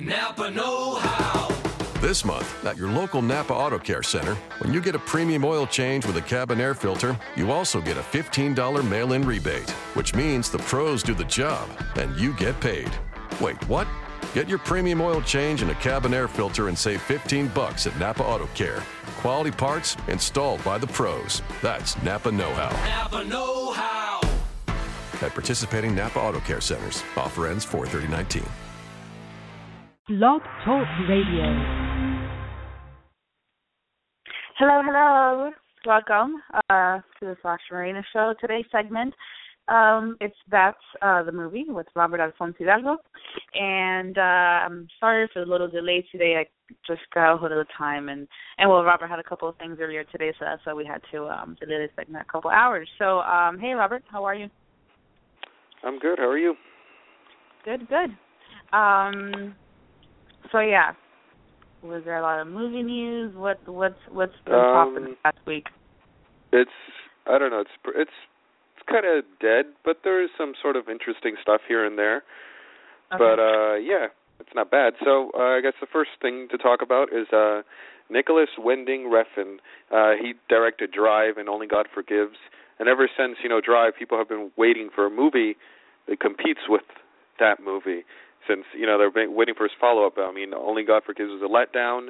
Napa Know How. This month, at your local Napa Auto Care Center, when you get a premium oil change with a cabin air filter, you also get a $15 mail in rebate, which means the pros do the job and you get paid. Wait, what? Get your premium oil change and a cabin air filter and save 15 bucks at Napa Auto Care. Quality parts installed by the pros. That's Napa Know How. Napa Know How. At participating Napa Auto Care Centers. Offer ends 43019. Blog Talk Radio. Hello, hello. Welcome uh, to the Sasha Marina Show. Today's segment, um, it's That's uh, the Movie with Robert Alfonso Hidalgo. And uh, I'm sorry for the little delay today. I just got a hold of the time. And, and well, Robert had a couple of things earlier today, so that's why we had to um, delay this segment a couple hours. So, um, hey, Robert, how are you? I'm good. How are you? Good, good. Um, so yeah, was there a lot of movie news? What what's what's been Um, popping last week? It's I don't know. It's it's it's kind of dead, but there is some sort of interesting stuff here and there. But uh yeah, it's not bad. So uh, I guess the first thing to talk about is uh Nicolas Winding Refn. Uh he directed Drive and Only God Forgives. And ever since, you know, Drive, people have been waiting for a movie that competes with that movie. Since, you know, they're been waiting for his follow up. I mean, Only God Forgives was a letdown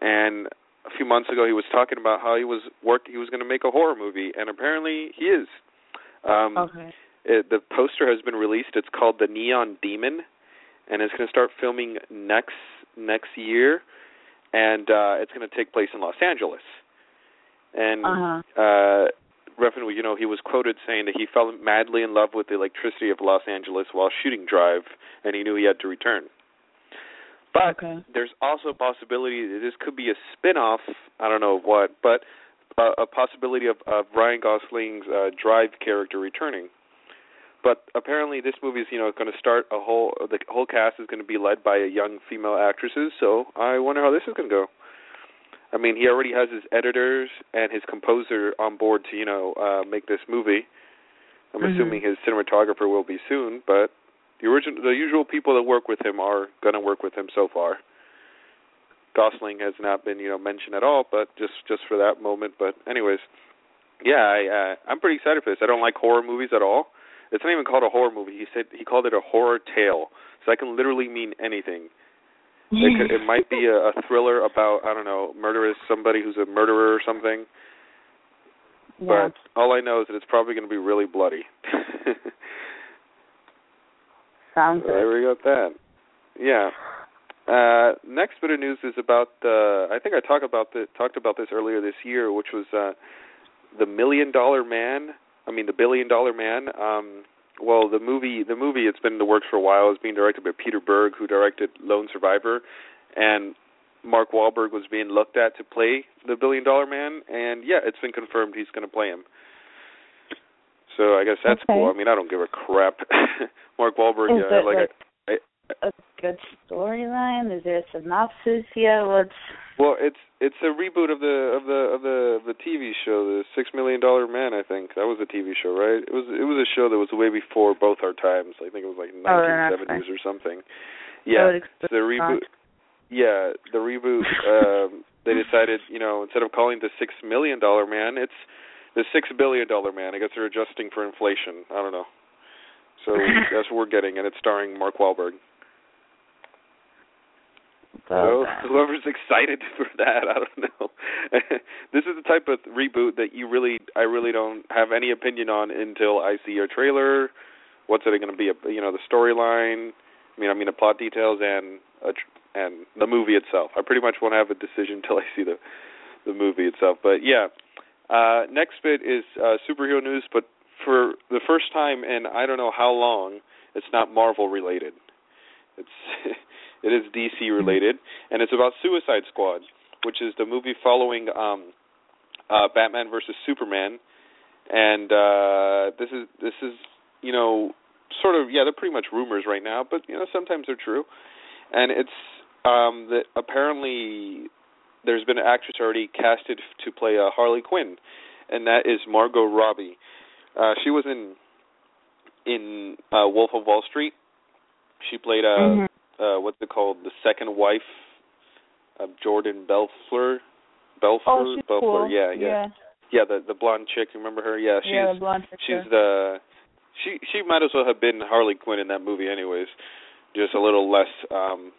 and a few months ago he was talking about how he was work he was going to make a horror movie and apparently he is. Um okay. it, the poster has been released. It's called The Neon Demon, and it's going to start filming next next year, and uh, it's going to take place in Los Angeles. And Uh-huh. uh, Refn, you know, he was quoted saying that he fell madly in love with the electricity of Los Angeles while shooting Drive, and he knew he had to return. But Okay. there's also a possibility that this could be a spin-off. I don't know of what, but a, a possibility of, of Ryan Gosling's uh, Drive character returning. But apparently, this movie is you know going to start a whole. The whole cast is going to be led by a young female actresses. So I wonder how this is going to go. I mean, he already has his editors and his composer on board to you know uh, make this movie. I'm Mhm. assuming his cinematographer will be soon, but the original, the usual people that work with him are going to work with him so far. Gosling has not been, you know, mentioned at all, but just just for that moment. But anyways, yeah, I uh, I'm pretty excited for this. I don't like horror movies at all. It's not even called a horror movie. He said he called it a horror tale, so that can literally mean anything. It, could, it might be a, a thriller about I don't know, murderous somebody who's a murderer or something. yeah. But all I know is that it's probably going to be really bloody. Sounds So good. there we got that. Yeah. Uh, next bit of news is about the. I think I talked about the talked about this earlier this year, which was uh, the Million Dollar Man. I mean, the Billion Dollar Man. Um, well, the movie the movie it's been in the works for a while. It's being directed by Peter Berg, who directed Lone Survivor, and Mark Wahlberg was being looked at to play the Billion Dollar Man. And yeah, it's been confirmed he's going to play him. So I guess that's Okay. cool. I mean, I don't give a crap. Mark Wahlberg, Is yeah, it like like a good storyline? Is there a synopsis? Yeah, what's Well, it's it's a reboot of the of the of the of the TV show, the Six Million Dollar Man. I think that was a TV show, right? It was it was a show that was way before both our times. I think it was like Oh, 1970s or something. Yeah, the reboot. Yeah, the reboot. um They decided, you know, instead of calling it the Six Million Dollar Man, it's the Six Billion Dollar Man. I guess they're adjusting for inflation. I don't know. So that's what we're getting, and it's starring Mark Wahlberg. So Okay. whoever's excited for that, I don't know. this is the type of reboot that you really, I really don't have any opinion on until I see your trailer. What's it going to be? A, you know, the storyline. I mean, I mean the plot details and a, tr- and the movie itself. I pretty much won't have a decision until I see the the movie itself. But yeah, uh, next bit is uh, superhero news, but for the first time in I don't know how long, it's not Marvel related. It's it is DC related, and it's about Suicide Squad, which is the movie following um, uh, Batman versus Superman. And uh, this is this is you know sort of yeah they're pretty much rumors right now, but you know sometimes they're true. And it's um, that apparently there's been an actress already casted to play uh, Harley Quinn, and that is Margot Robbie. Uh, she was in in uh, Wolf of Wall Street. She played a Mhm. Uh what's it called? The second wife of Jordan Belfleur. Belfleur, Oh, Belfleur. cool. Yeah, yeah, yeah. The the blonde chick. Remember her? Yeah, she's yeah, the blonde she's the she she might as well have been Harley Quinn in that movie, anyways. Just a little less um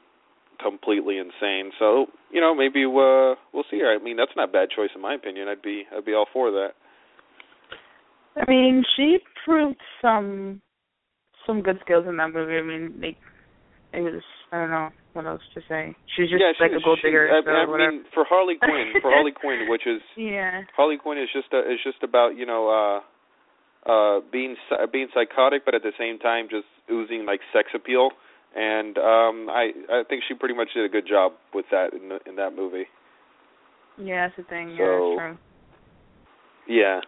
completely insane. So you know maybe uh we'll see her. I mean that's not a bad choice in my opinion. I'd be I'd be all for that. I mean, she proved some some good skills in that movie. I mean, like it was I don't know what else to say. She's just yeah, like a gold she's- digger. I, so I mean, for Harley Quinn, for Harley Quinn, which is yeah. Harley Quinn is just a, is just about you know uh uh being being psychotic, but at the same time just oozing like sex appeal. And um I I think she pretty much did a good job with that in the, in that movie. Yeah, that's the thing. So- yeah, that's true. Yeah.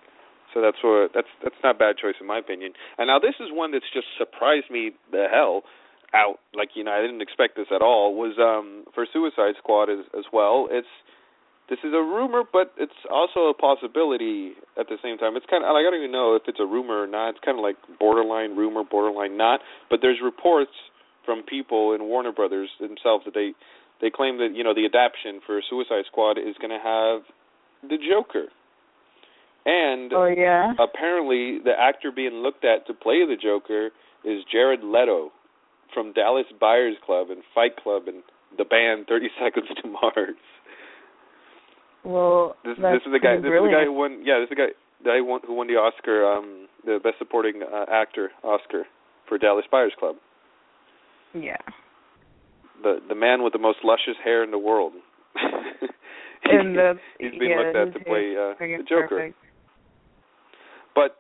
So that's what that's that's not a bad choice in my opinion. And now this is one that's just surprised me the hell out. Like you know I didn't expect this at all. Was um for Suicide Squad as as well. It's this is a rumor, but it's also a possibility at the same time. It's kind of like I don't even know if it's a rumor or not. It's kind of like borderline rumor, borderline not. But there's reports from people in Warner Brothers themselves that they they claim that you know the adaptation for Suicide Squad is going to have the Joker. And Oh yeah. apparently the actor being looked at to play the Joker is Jared Leto from Dallas Buyers Club and Fight Club and the band Thirty Seconds to Mars. Well, This, this is the guy. This is the guy who won. Yeah, this is the guy. The guy who won, who won the Oscar, um, the Best Supporting uh, Actor Oscar for Dallas Buyers Club. Yeah. The the man with the most luscious hair in the world. And the he's been yeah, looked at to play uh, the Joker. perfect. But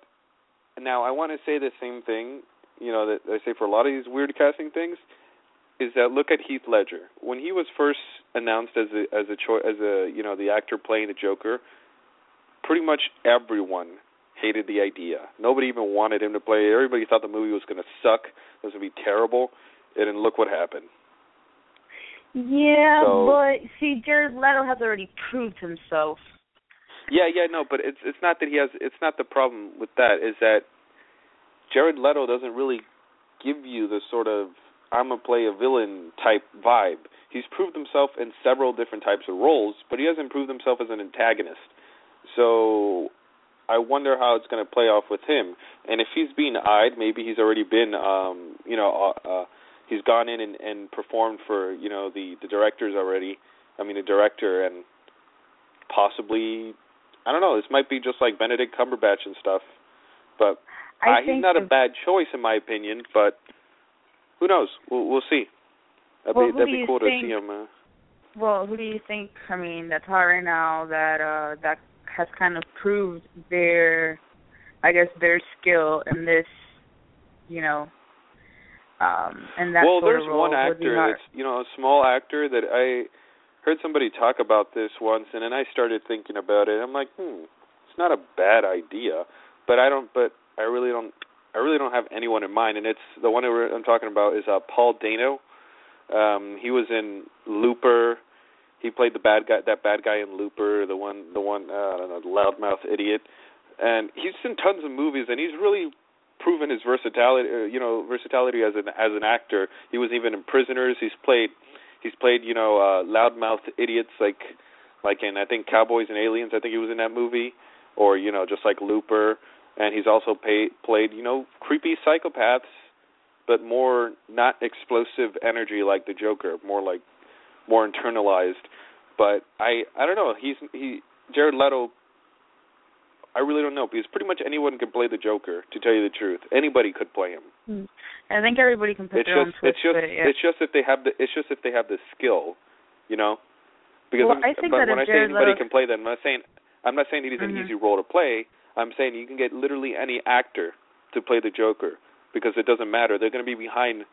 now I want to say the same thing, you know, that I say for a lot of these weird casting things, is that look at Heath Ledger when he was first announced as a as a cho- as a you know the actor playing the Joker. Pretty much everyone hated the idea. Nobody even wanted him to play. Everybody thought the movie was going to suck. It was going to be terrible. And then look what happened. Yeah, So- but see, Jared Leto has already proved himself. Yeah, yeah, no, but it's it's not that he has. It's not the problem with that. Is that Jared Leto doesn't really give you the sort of I'm gonna play a villain type vibe. He's proved himself in several different types of roles, but he hasn't proved himself as an antagonist. So I wonder how it's going to play off with him. And if he's being eyed, maybe he's already been, um, you know, uh, uh, he's gone in and, and performed for, you know, the the directors already. I mean, the director and possibly, I don't know. This might be just like Benedict Cumberbatch and stuff. But I uh, he's not a bad choice in my opinion. But who knows? We'll we'll see. That'd Well, be that'd be cool to see him. Uh, Well, who do you think? I mean, that's hot right now. That uh, that has kind of proved their, I guess, their skill in this, you know, um, and that well, there's one actor hard. that's you know a small actor that I heard somebody talk about this once, and then I started thinking about it. I'm like, hmm, it's not a bad idea, but I don't. But I really don't. I really don't have anyone in mind, and it's the one I'm talking about is uh, Paul Dano. Um, he was in Looper. He played the bad guy, that bad guy in Looper, the one, the one, uh, I don't know, loudmouth idiot, and he's in tons of movies, and he's really proven his versatility, uh, you know, versatility as an as an actor. He was even in Prisoners. He's played, he's played, you know, uh, loudmouth idiots like, like in I think Cowboys and Aliens. I think he was in that movie, or you know, just like Looper, and he's also pay, played, you know, creepy psychopaths, but more not explosive energy like the Joker, more like more internalized. But I I don't know. He's he Jared Leto. I really don't know because pretty much anyone can play the Joker. To tell you the truth, anybody could play him. Hmm. I think everybody can put It's their own just twist it's just to it. Yeah. it's just if they have the it's just if they have the skill, you know. Because Well, I'm, I think but that when I say anybody Leto- can play that, I'm not saying I'm not saying that he's an Mhm. easy role to play. I'm saying you can get literally any actor to play the Joker because it doesn't matter. They're going to be behind,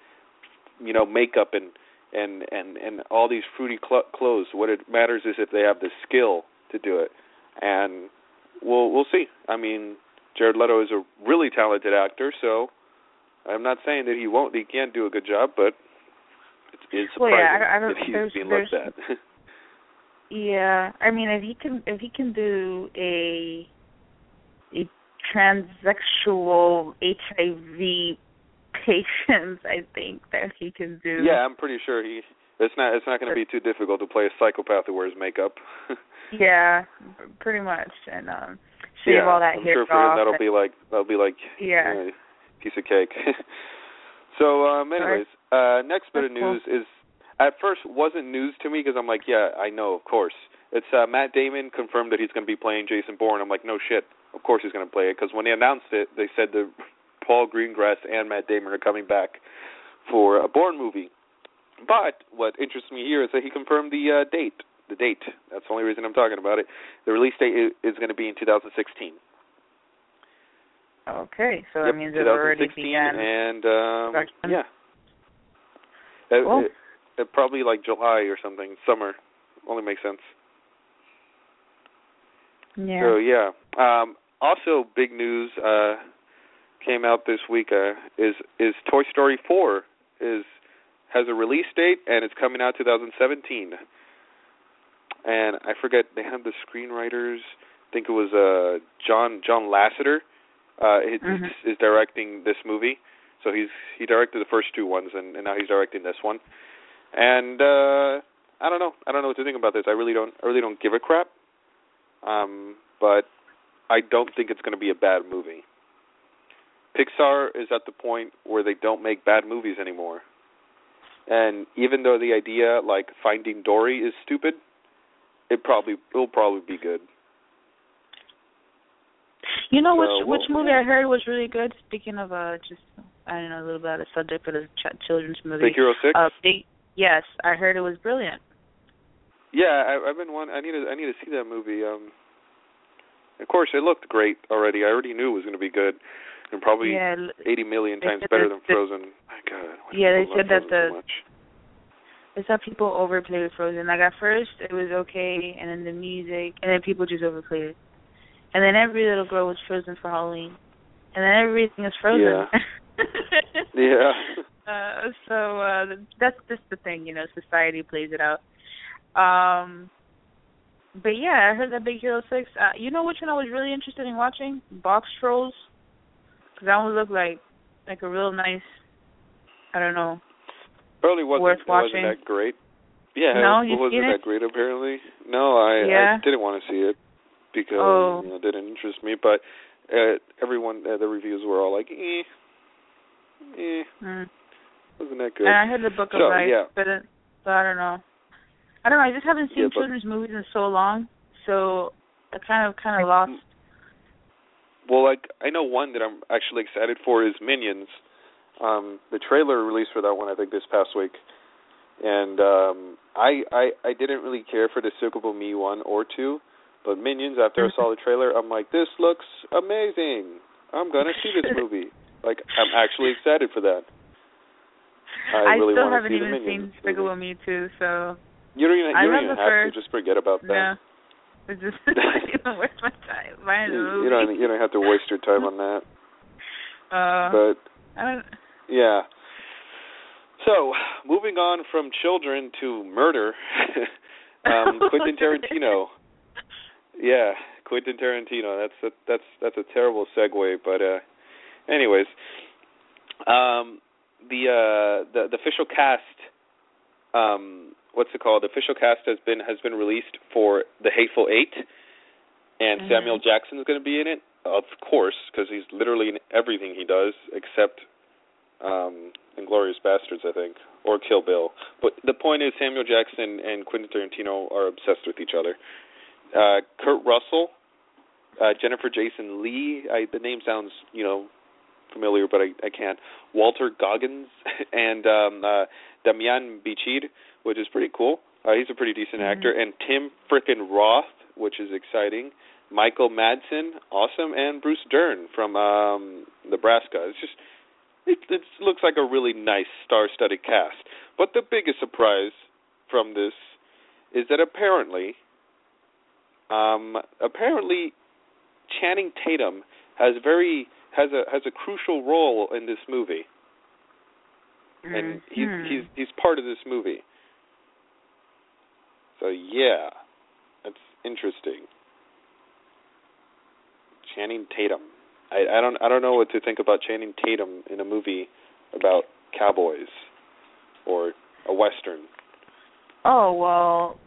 you know, makeup and and and and all these fruity cl- clothes. What it matters is if they have the skill to do it, and we'll we'll see. I mean, Jared Leto is a really talented actor, so I'm not saying that he won't, he can't do a good job, but it's, it's Well, surprising yeah, I- I don't- that he's there's- being looked at. Yeah, I mean, if he can, if he can do a transsexual HIV patients. I think that he can do. Yeah, I'm pretty sure he. It's not. It's not going to be too difficult to play a psychopath who wears makeup. yeah, pretty much, and um, shave yeah, all that I'm hair sure for him that'll be like that'll be like Yeah. uh, piece of cake. so, um, anyways, uh, next bit of news is at first wasn't news to me because I'm like, yeah, I know, of course. It's uh, Matt Damon confirmed that he's going to be playing Jason Bourne. I'm like, no shit, of course he's going to play it because when they announced it, they said that Paul Greengrass and Matt Damon are coming back for a Bourne movie. But what interests me here is that he confirmed the uh, date. The date. That's the only reason I'm talking about it. The release date is, is going to be in 2016. Okay, so yep, that means it's already 2016, began. and um, production. yeah, It- it- it probably like July or something, summer. Only makes sense. yeah. So yeah. Um, also, big news uh, came out this week. Uh, is is Toy Story 4 is has a release date and it's coming out 2017. And I forget they had the screenwriters. I think it was uh, John John Lasseter. Uh, is, Mhm. is directing this movie. So he's he directed the first two ones and, and now he's directing this one. And uh I don't know. I don't know what to think about this. I really don't I really don't give a crap. Um but I don't think it's going to be a bad movie. Pixar is at the point where they don't make bad movies anymore. And even though the idea like Finding Dory is stupid, it probably it'll probably be good. You know which So, which well, movie I heard was really good. Speaking of uh, just I don't know a little bit out of subject, but a ch- children's movie. Big Hero 6? Uh, Big. Yes, I heard it was brilliant. Yeah, I, I've been one. I need to. I need to see that movie. Um, of course, it looked great already. I already knew it was going to be good, and probably yeah, eighty million times better than the- Frozen. My God. Yeah, they said that so the- much? I saw people overplay with Frozen. Like at first it was okay, and then the music, and then people just overplayed it. And then every little girl was frozen for Halloween, and then everything is frozen. Yeah. Yeah. Uh, so uh, that's just the thing, you know. Society plays it out. Um, but yeah, I heard that Big Hero Six. Uh, you know which one I was really interested in watching? Box Trolls, because that one looked like like a real nice. I don't know. Probably wasn't Worth it wasn't that great. Yeah, No, it wasn't that it? great apparently. No, I Yeah? I didn't want to see it because Oh. you know, it didn't interest me. But uh, everyone, uh, the reviews were all like, eh, eh, Mm. wasn't that good. And I heard the Book of So, Life, yeah. but it, but I don't know. I don't know. I just haven't seen Yeah, but- children's movies in so long, so I kind of kind of lost. Well, like I know one that I'm actually excited for is Minions. Um, the trailer released for that one I think this past week, and um, I I I didn't really care for the Despicable Me one or two, but Minions after I saw the trailer I'm like this looks amazing. I'm gonna see this movie. Like I'm actually excited for that. I, really still want to haven't even seen. Despicable Me too, so You don't even you don't even have first- to just forget about that. no, it's just even worth my time. Buying You, you don't you don't have to waste your time on that. Uh, But I don't. Yeah. So, moving on from children to murder, um, Quentin Tarantino. Yeah, Quentin Tarantino. That's a, that's that's a terrible segue, but uh, anyways, um, the uh, the the official cast, um, what's it called? The official cast has been has been released for The Hateful Eight, and Mhm. Samuel Jackson is going to be in it, of course, because he's literally in everything he does except um Inglourious Basterds, I think, or Kill Bill. But the point is, Samuel Jackson and Quentin Tarantino are obsessed with each other. Uh, Kurt Russell, uh, Jennifer Jason Lee. I, the name sounds, you know, familiar, but I, I can't. Walton Goggins and um, uh, Damian Bichir, which is pretty cool. Uh, he's a pretty decent Mhm. actor, and Tim frickin' Roth, which is exciting. Michael Madsen, awesome, and Bruce Dern from um, Nebraska. It's just it, it looks like a really nice star-studded cast. But the biggest surprise from this is that apparently, um, apparently, Channing Tatum has very has a has a crucial role in this movie, and he's Mhm. he's he's part of this movie. So yeah, that's interesting. Channing Tatum. I, I don't I don't know what to think about Channing Tatum in a movie about cowboys or a western. Oh well,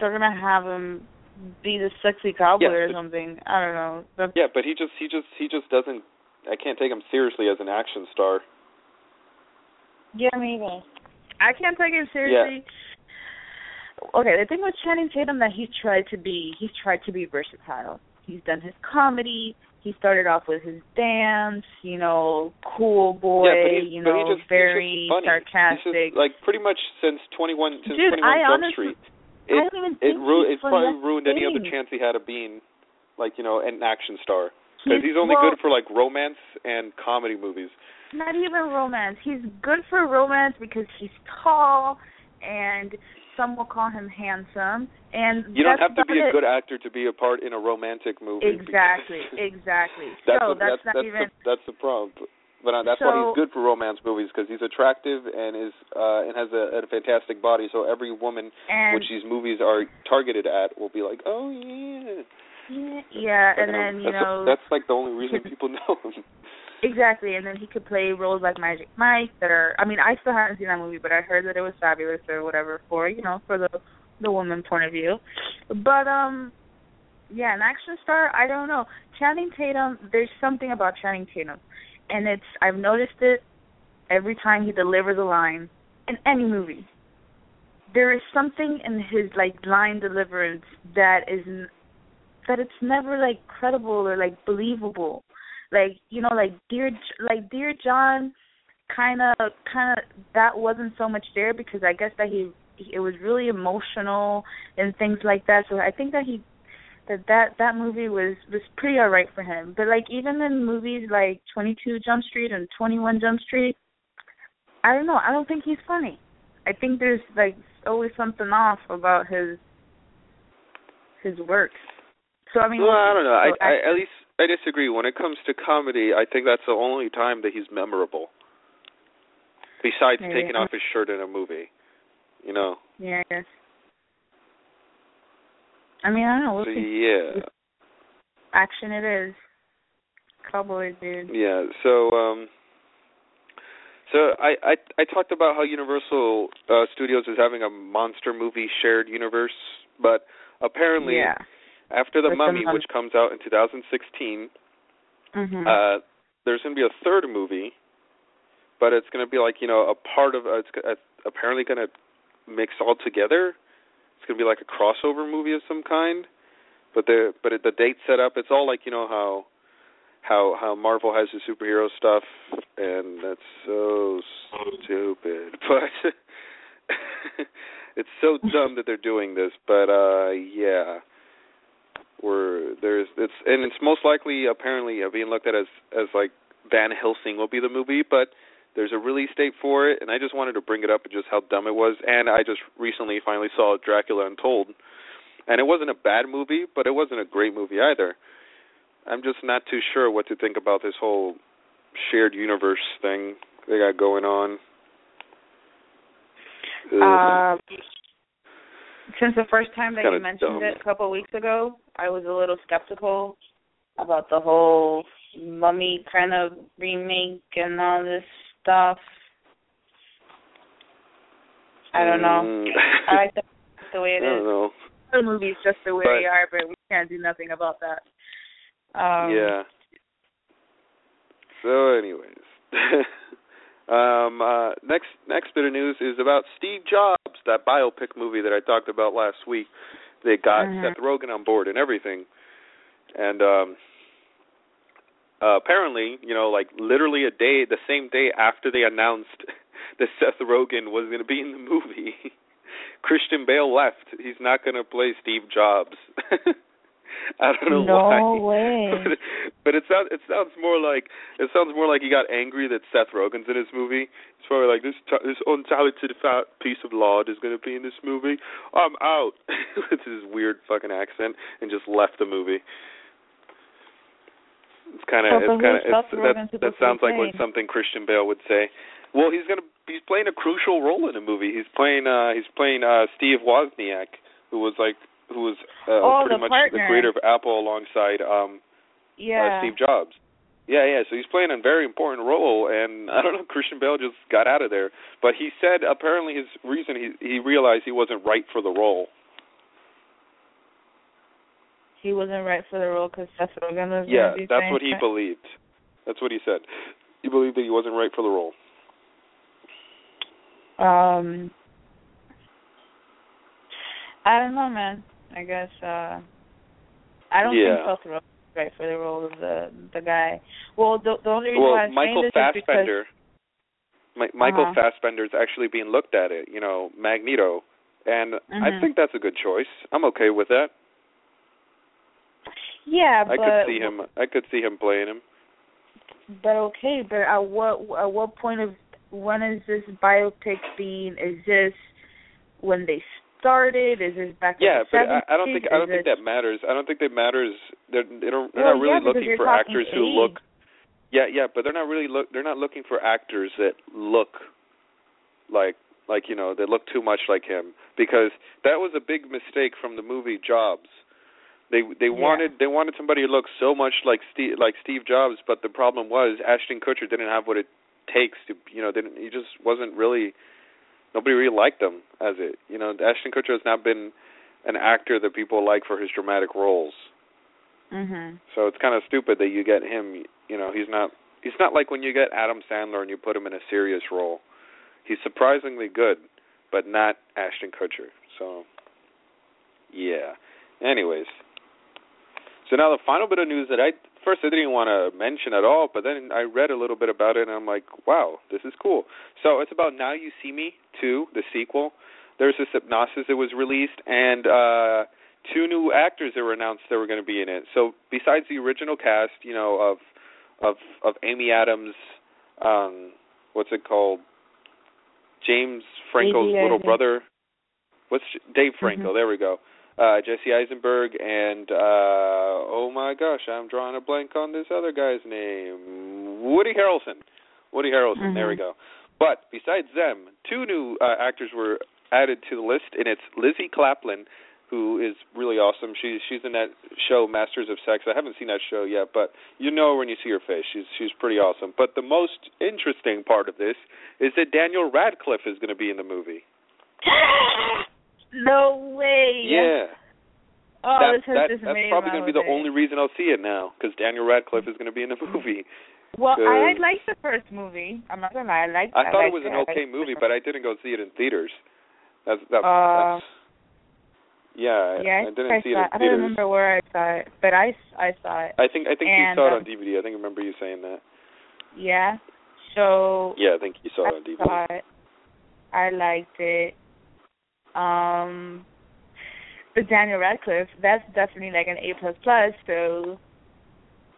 they're gonna have him be the sexy cowboy Yeah, or something. I don't know. That's, Yeah, but he just he just he just doesn't. I can't take him seriously as an action star. Yeah, maybe. I can't take him seriously. Okay, the thing with Channing Tatum that he's tried to be, he's tried to be versatile. He's done his comedy. He started off with his dance, you know, cool boy, yeah, he's, you know, he just, very he's sarcastic. He's just, like pretty much since twenty one since twenty one I Jump honestly- Street. I It don't even it think ru- he's it's probably ruined the any other chance he had of being like you know an action star because he's, only well, good for like romance and comedy movies. Not even romance. He's good for romance because he's tall, and some will call him handsome. And You don't have to be a good actor to be a part in a romantic movie. Exactly, exactly. that's so the, that's, that's not that's even. the, that's the problem. But uh, that's why he's good for romance movies because he's attractive and is uh and has a, a fantastic body. So every woman and which these movies are targeted at will be like, oh yeah. yeah, yeah, and then you that's, know that's like the only reason people know him. Exactly, and then he could play roles like Magic Mike that are. I mean, I still haven't seen that movie, but I heard that it was fabulous or whatever for you know for the the woman point of view. But um, yeah, an action star. I don't know. Channing Tatum. There's something about Channing Tatum, and it's I've noticed it every time he delivers a line in any movie. There is something in his like line deliverance that is that it's never like credible or like believable. Like you know, like dear like dear John, kind of kind of that wasn't so much there because I guess that he it was really emotional and things like that. So I think that he that that that movie was was pretty alright for him. But like even in movies like Twenty Two Jump Street and Twenty One Jump Street, I don't know. I don't think he's funny. I think there's like always something off about his his work. So I mean, well, I don't know. I, so I at least I disagree. When it comes to comedy, I think that's the only time that he's memorable. Besides Maybe. taking off his shirt in a movie, you know. yeah, I guess. I mean, I don't know. We'll So yeah. Action it is. Cowboy dude. Yeah. So um so I I I talked about how Universal uh Studios is having a monster movie shared universe, but apparently Yeah. After The the Mummy which comes out in 2016, Mhm. uh there's going to be a third movie, but it's going to be like, you know, a part of uh, it's uh, apparently going to mix all together. It's going to be like a crossover movie of some kind. But the but it, the date set up, it's all like, you know how how how Marvel has the superhero stuff, and that's so stupid. But it's so dumb that they're doing this. But uh yeah, we're there's it's and it's most likely apparently uh, being looked at as as like Van Helsing will be the movie, but there's a release date for it, and I just wanted to bring it up and just how dumb it was. And I just recently finally saw Dracula Untold, and it wasn't a bad movie, but it wasn't a great movie either. I'm just not too sure what to think about this whole shared universe thing they got going on. Uh, since the first time that you mentioned dumb. it a couple of weeks ago, I was a little skeptical about the whole mummy kind of remake and all this stuff. I don't know. Mm. I like the, the way I it don't is. know. The movie's just the way But- they are, but we can't do nothing about that. Um, yeah. So, anyways, um, uh, next next bit of news is about Steve Jobs, that biopic movie that I talked about last week. They got Mhm. Seth Rogen on board and everything, and um, uh, apparently, you know, like literally a day, the same day after they announced that Seth Rogen was going to be in the movie, Christian Bale left. He's not going to play Steve Jobs. I don't know No why. way. but, but it sounds it sounds more like it sounds more like he got angry that Seth Rogen's in his movie. It's probably like this this untalented fat piece of lard is going to be in this movie. I'm out with his weird fucking accent and just left the movie. It's kind of it's kind of that that supposed to be sounds like what something Christian Bale would say. Well, he's gonna he's playing a crucial role in the movie. He's playing uh he's playing uh Steve Wozniak, who was like who was uh, Oh, pretty much the creator of Apple alongside um uh. Steve Jobs. Yeah, yeah. So he's playing a very important role, and I don't know. Christian Bale just got out of there, but he said apparently his reason he he realized he wasn't right for the role. He wasn't right for the role because Seth Rogen was. Yeah, that's what he believed. That's what he said. He believed that he wasn't right for the role. Um, I don't know, man. I guess uh I don't Yeah. think Seth Rogen is right for the role of the the guy. Well, the the only reason Well, why I'm Michael saying this is because Fassbender. Michael Uh-huh. Fassbender is actually being looked at it. You know, Magneto, and I Mhm. think that's a good choice. I'm okay with that. yeah, I but could see him. I could see him playing him. But okay, but at what at what point of when is this biopic being? Is this when they started? Is this back Yeah, but I, 70s? I don't think I don't think that matters. I don't think that matters. They're they don't they're Well, not really yeah, looking for actors who age. look. Yeah, yeah, but they're not really look. They're not looking for actors that look like like you know they look too much like him because that was a big mistake from the movie Jobs. They they Yeah. wanted they wanted somebody who looked so much like Steve like Steve Jobs, but the problem was Ashton Kutcher didn't have what it takes to you know didn't he just wasn't really nobody really liked him as it you know Ashton Kutcher has not been an actor that people like for his dramatic roles. Mhm. So it's kind of stupid that you get him. You know, he's not. He's not like when you get Adam Sandler and you put him in a serious role. He's surprisingly good, but not Ashton Kutcher. So, yeah. Anyways, so now the final bit of news that I first I didn't want to mention at all, but then I read a little bit about it and I'm like, wow, this is cool. So it's about Now You See Me 2, the sequel. There's this hypnosis that was released and uh two new actors that were announced that were going to be in it. So besides the original cast, you know, of of of Amy Adams, um, what's it called? James Franco's little brother. What's Dave Franco? Mhm. There we go. Uh, Jesse Eisenberg and uh, oh my gosh, I'm drawing a blank on this other guy's name. Woody Harrelson. Woody Harrelson. There we Mhm. go. But besides them, two new uh, actors were added to the list, and it's Lizzy Caplan, who is really awesome. She's she's in that show Masters of Sex. I haven't seen that show yet, but you know when you see her face. She's she's pretty awesome. But the most interesting part of this is that Daniel Radcliffe is going to be in the movie. no way. Yeah, Oh, that, this has that just that's probably going to be the only reason I'll see it now because Daniel Radcliffe is going to be in the movie. Well, I liked the first movie. I'm not gonna lie, I liked. I thought it was an I okay movie, but I didn't go see it in theaters. That's that, Uh, that's yeah. yeah, I, I, didn't think see I it in I don't remember where I saw it, but I I saw it. I think I think And, you saw it um, on DVD. I think I remember you saying that. Yeah. So Yeah, I think you saw I it on DVD. saw it. I liked it. Um, but Daniel Radcliffe, that's definitely like an A plus plus. So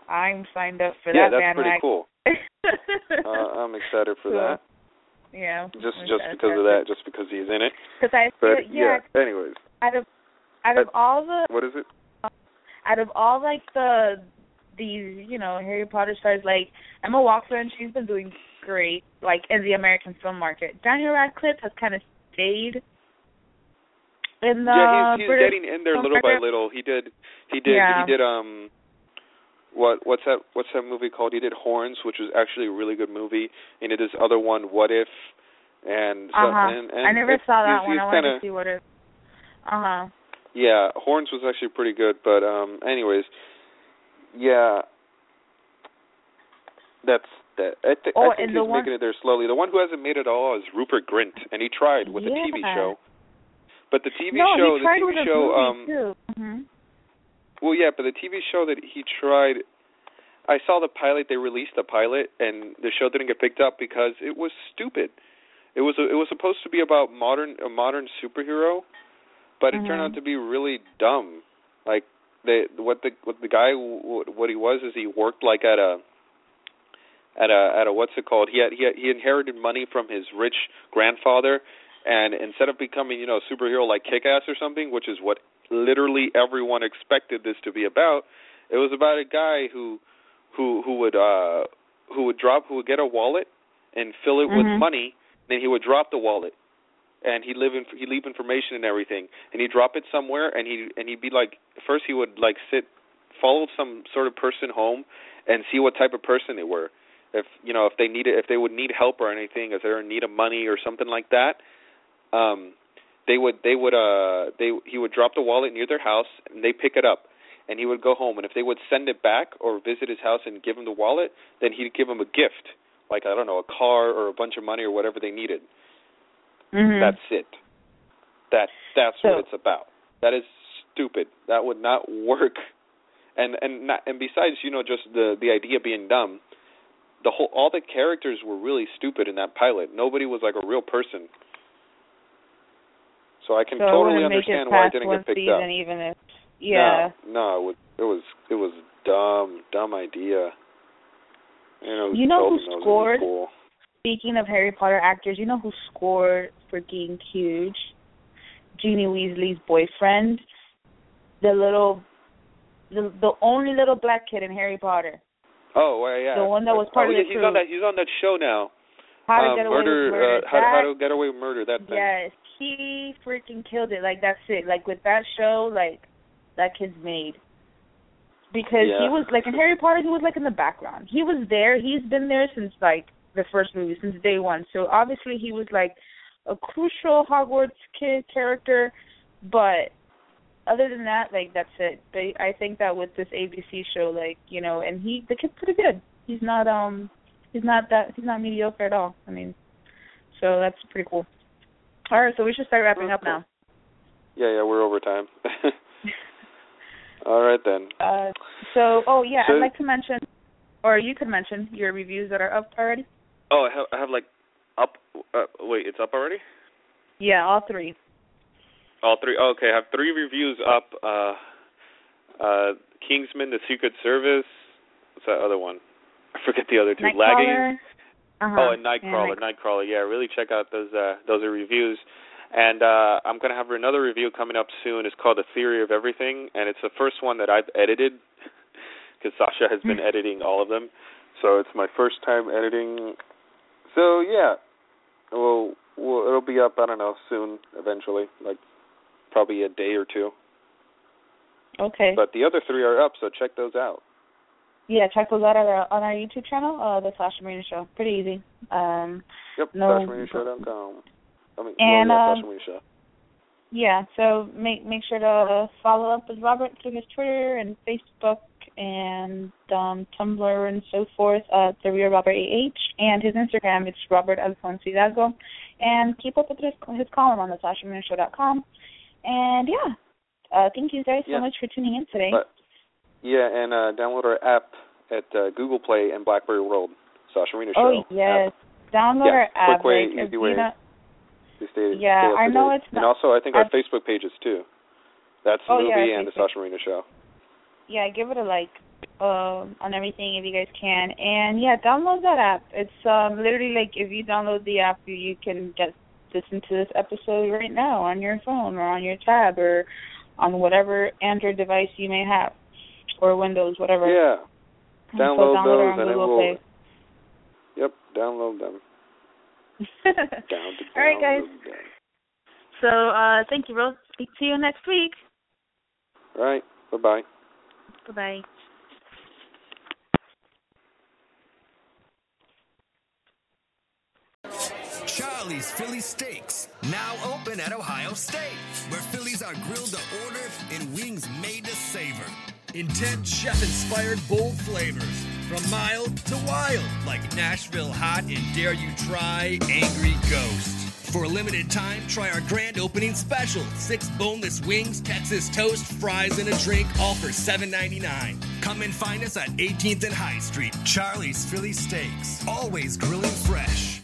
I'm signed up for yeah, that that's pretty cool. Uh, I'm excited for Cool. that. yeah. Just just because of that, just because he's in it. Because I But feel yeah. Anyways, Out of out of all the what is it? out of all like the these you know Harry Potter stars like Emma Watson, she's been doing great like in the American film market. Daniel Radcliffe has kind of stayed in the yeah, he's, he's British getting in there little by little. He did he did Yeah. he did um what what's that what's that movie called? He did Horns, which was actually a really good movie, and did this other one, What If, and so Uh huh. and, and I never saw he's, that one. He's I wanted to see what it. Uh huh. Yeah, Horns was actually pretty good, but um anyways, yeah. That's that. I, th- Oh, I think he's one- making it there slowly. The one who hasn't made it all is Rupert Grint, and he tried with a TV Yeah. show. But the TV no, show, the TV show, um, too. hmm well, yeah, but the TV show that he tried, I saw the pilot. They released the pilot, and the show didn't get picked up because it was stupid. It was it was supposed to be about modern a modern superhero, but it turned out to be really dumb. Like the what the what the guy what he was is he worked like at a at a at a what's it called? He had he had, he inherited money from his rich grandfather, and instead of becoming you know a superhero like Kick-Ass or something, which is what literally everyone expected this to be about, it was about a guy who who who would uh who would drop who would get a wallet and fill it with Mhm. money, then he would drop the wallet. And he'd live in he'd leave information and everything, and he'd drop it somewhere, and he and he'd be like, first he would like sit, follow some sort of person home, and see what type of person they were. If you know if they needed if they would need help or anything, if they're in need of money or something like that, um, they would they would uh they he would drop the wallet near their house and they pick it up and he would go home and if they would send it back or visit his house and give him the wallet, then he'd give him a gift like I don't know a car or a bunch of money or whatever they needed. Mhm. That's it. That that's So- what it's about. That is stupid. That would not work. And and not, and besides, you know, just the the idea being dumb. The whole all the characters were really stupid in that pilot. Nobody was like a real person. So I can so totally understand why it didn't get picked season, up. even if yeah. No, no, it was it was it was dumb, dumb idea. You know, You know who Tobin knows it was scored? Cool. Speaking of Harry Potter actors, you know who scored freaking huge? Ginny Weasley's boyfriend, the little, the the only little black kid in Harry Potter. Oh, well, yeah. The one that was part oh, of yeah, the he's crew. on that. He's on that show now. How to um, get away murder, with murder. Uh, how, that, how to get away with murder. That thing. yes, he freaking killed it. Like that's it. Like with that show, like that kid's made. Because he was like in Harry Potter, he was like in the background. He was there. He's been there since like the first movie, since day one. So obviously he was like a crucial Hogwarts kid character, but other than that, like that's it. But I think that with this ABC show, like you know, and he the kid's pretty good. He's not um he's not that he's not mediocre at all. I mean, so that's pretty cool. All right, so we should start wrapping up now. Yeah, yeah, we're over time. All right then. Uh, so oh yeah, So- I'd like to mention, or you could mention your reviews that are up already. Oh, I have, I have like up. Uh, wait, it's up already. Yeah, all three. All three. Oh, okay, I have three reviews up. Uh, uh, Kingsman: The Secret Service. What's that other one? I forget the other two. Lagging. Uh-huh. Oh, and Yeah, Nightcrawler, Night- Nightcrawler. Yeah, really check out those. Uh, those are reviews. And uh, I'm gonna have another review coming up soon. It's called The Theory of Everything, and it's the first one that I've edited because Sasha has been Hmm. editing all of them. So it's my first time editing. So yeah, well, well, it'll be up. I don't know soon, eventually, like probably a day or two. Okay. But the other three are up, so check those out. Yeah, check those out on our, on our YouTube channel, uh, the Sasha Marina Show. Pretty easy. Um, Yep, No, SashaMarinaShow.com. I mean, And, yeah, um, Marina Show. yeah, so make make sure to follow up with Robert through his Twitter and Facebook and um, Tumblr and so forth. Uh, the real Robert AH and his Instagram. It's Robert Alfonso Hidalgo. And keep up with his his column on the SashaMarinaShow.com. And Marina Show.com. And yeah, uh, thank you guys so much for tuning in today. But yeah, and uh, download our app at uh, Google Play and BlackBerry World. Sasha Marina Show. oh yes, App. download Yeah, our app. quick way, like, easy way. know- To stay, Yeah, stay I know it's And also, I think our I've- Facebook pages too. That's Oh, the yeah, movie our and the Sasha Marina Show. yeah, give it a like um on everything if you guys can. And yeah, download that app. It's um literally like if you download the app you, you can just listen to this episode right now on your phone or on your tab or on whatever Android device you may have. Or Windows, whatever. Yeah. So Download download those on and it will. Play. Yep, download them. Down to All right, guys. them. So uh thank you, Rose. Speak to you next week. All right. Bye bye. Bye bye. Charlie's Philly Steaks, now open at Ohio State, where Phillies are grilled to order and wings made to savor. Intense chef-inspired bold flavors, from mild to wild, like Nashville Hot and Dare You Try Angry Ghost. For a limited time, try our grand opening special: six boneless wings, Texas toast, fries, and a drink, all for $7.99. Come and find us at 18th and High Street. Charlie's Philly Steaks, always grilling fresh.